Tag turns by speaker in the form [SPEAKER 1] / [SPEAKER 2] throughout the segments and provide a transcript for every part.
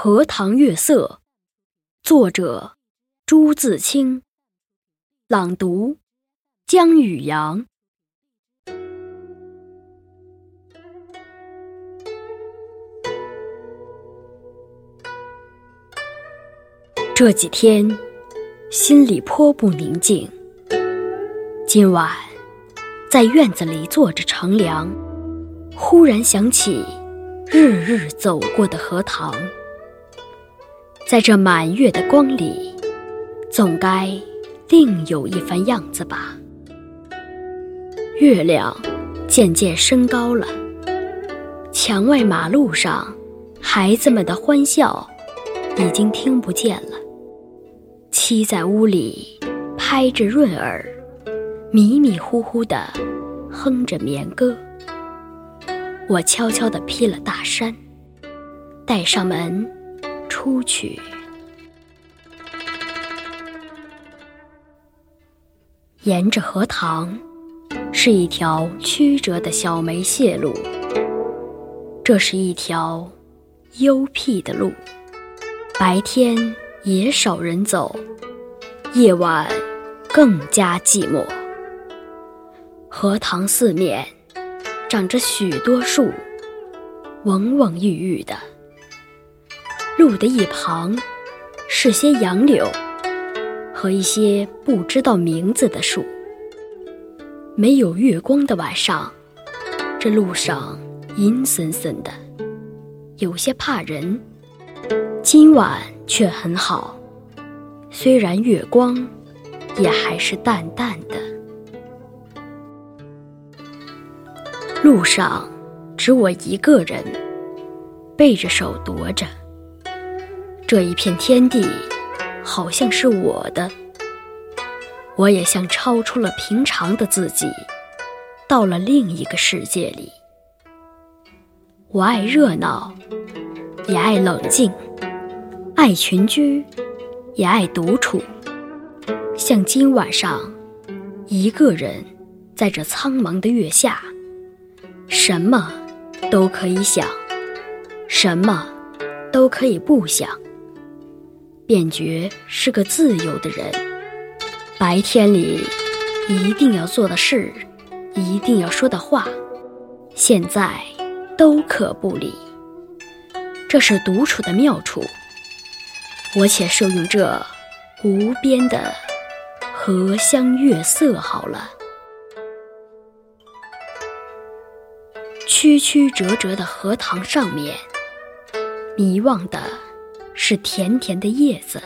[SPEAKER 1] 荷塘月色，作者朱自清，朗读江雨阳。这几天心里颇不宁静。今晚在院子里坐着乘凉，忽然想起日日走过的荷塘。在这满月的光里，总该另有一番样子吧。月亮渐渐升高了，墙外马路上孩子们的欢笑已经听不见了。妻在屋里拍着闰儿，迷迷糊糊地哼着眠歌。我悄悄地披了大衫，带上门。出去，沿着荷塘是一条曲折的小梅泄路。这是一条幽僻的路，白天也少人走，夜晚更加寂寞。荷塘四面长着许多树，蓊蓊郁郁的。路的一旁是些杨柳和一些不知道名字的树。没有月光的晚上，这路上阴森森的，有些怕人。今晚却很好，虽然月光也还是淡淡的。路上只我一个人，背着手踱着。这一片天地，好像是我的。我也像超出了平常的自己，到了另一个世界里。我爱热闹，也爱冷静；爱群居，也爱独处。像今晚上，一个人在这苍茫的月下，什么都可以想，什么都可以不想。便觉是个自由的人。白天里一定要做的事，一定要说的话，现在都可不理。这是独处的妙处。我且受用这无边的荷香月色好了。曲曲折折的荷塘上面，迷望的。是甜甜的叶子，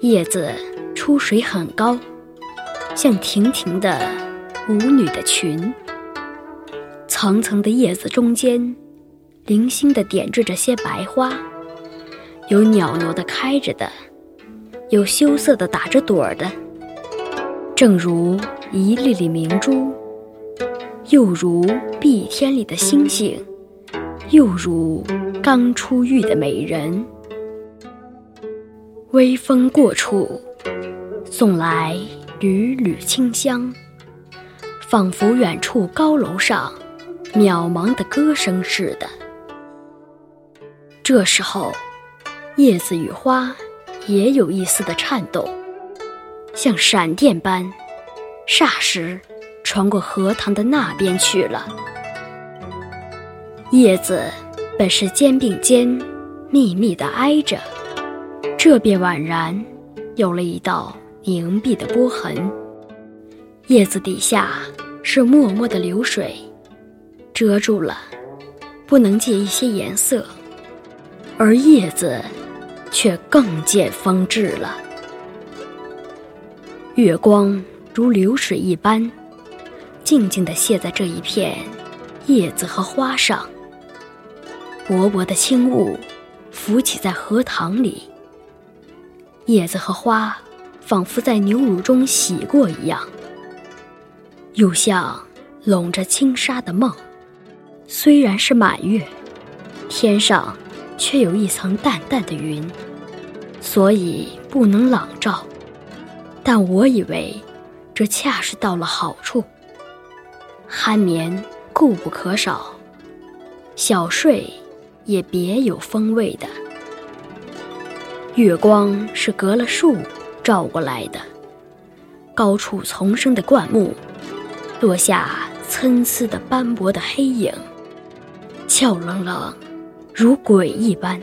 [SPEAKER 1] 叶子出水很高，像亭亭的舞女的裙。层层的叶子中间，零星的点缀着些白花，有袅袅的开着的，有羞涩的打着朵儿的，正如一粒粒明珠，又如碧天里的星星。又如刚出浴的美人，微风过处，送来缕缕清香，仿佛远处高楼上渺茫的歌声似的。这时候，叶子与花也有一丝的颤动，像闪电般，霎时传过荷塘的那边去了。叶子本是肩并肩，密密的挨着，这便宛然有了一道凝碧的波痕。叶子底下是脉脉的流水，遮住了，不能借一些颜色，而叶子却更见风致了。月光如流水一般，静静地泻在这一片叶子和花上。薄薄的轻雾浮起在荷塘里，叶子和花仿佛在牛乳中洗过一样，又像笼着轻纱的梦。虽然是满月，天上却有一层淡淡的云，所以不能朗照。但我以为这恰是到了好处，酣眠固不可少，小睡。也别有风味的。月光是隔了树照过来的，高处丛生的灌木，落下参差的斑驳的黑影，俏冷冷，如鬼一般。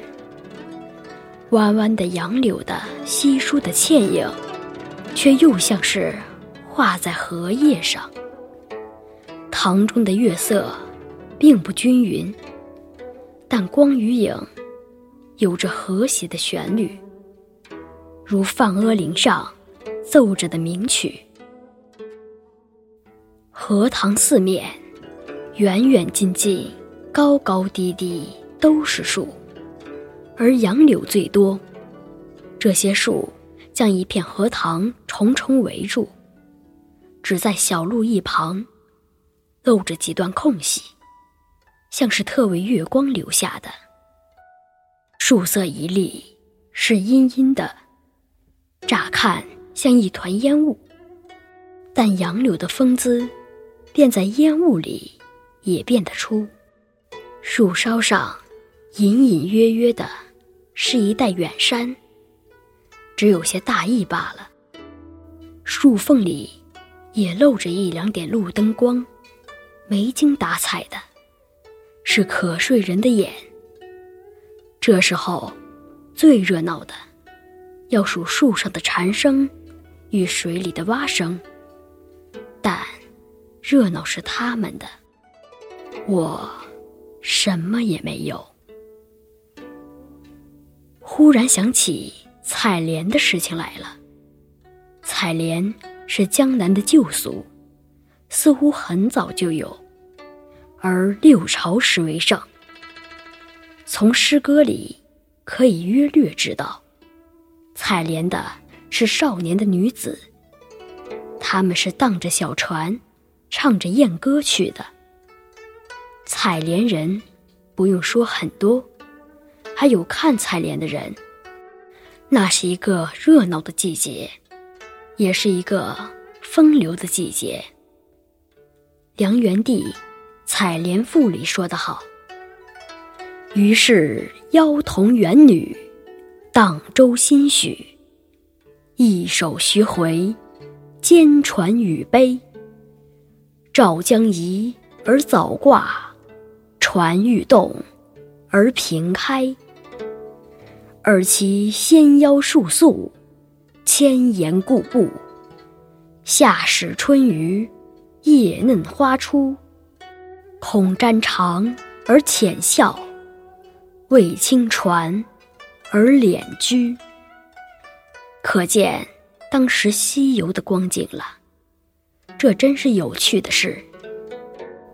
[SPEAKER 1] 弯弯的杨柳的稀疏的倩影，却又像是画在荷叶上。塘中的月色并不均匀，但光与影有着和谐的旋律，如放阿岭上奏着的名曲。荷塘四面，远远近近，高高低低，都是树。而杨柳最多，这些树将一片荷塘重重围住，只在小路一旁，露着几段空隙，像是特为月光留下的。树色一粒，是阴阴的，乍看像一团烟雾，但杨柳的风姿，便在烟雾里也变得出。树梢上，隐隐约约的。是一带远山，只有些大意罢了。树缝里也露着一两点路灯光，没精打采的，是可睡人的眼。这时候最热闹的，要数树上的蝉声与水里的蛙声，但热闹是他们的，我什么也没有。忽然想起采莲的事情来了。采莲是江南的旧俗，似乎很早就有，而六朝时为盛。从诗歌里可以约略知道，采莲的是少年的女子，他们是荡着小船，唱着艳歌去的。采莲人不用说很多。还有看采莲的人，那是一个热闹的季节，也是一个风流的季节。梁元帝《采莲赋》里说得好：“于是妖童元女，荡舟新许，一首徐回，兼传与悲。棹将移而早挂，船欲动而平开。”尔其纤腰束素，千岩固步。夏始春余，叶嫩花初。恐沾裳而浅笑，畏轻船而敛居。可见当时西游的光景了。这真是有趣的事。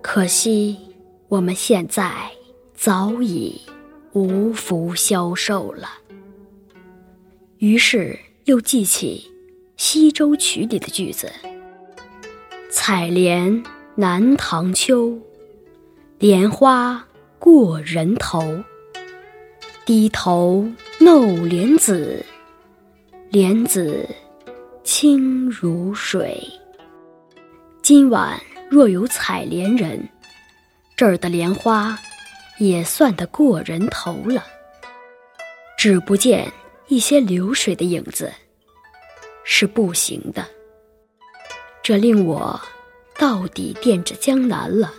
[SPEAKER 1] 可惜我们现在早已。无福消受了。于是又记起《西洲曲》里的句子：“采莲南塘秋，莲花过人头。低头弄莲子，莲子清如水。”今晚若有采莲人，这儿的莲花。也算得过人头了，只不见一些流水的影子，是不行的。这令我到底惦着江南了。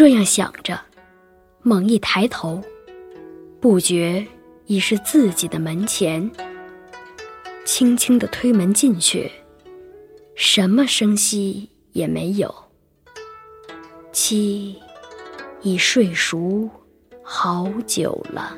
[SPEAKER 1] 这样想着，猛一抬头，不觉已是自己的门前。轻轻的推门进去，什么声息也没有。妻。已睡熟好久了。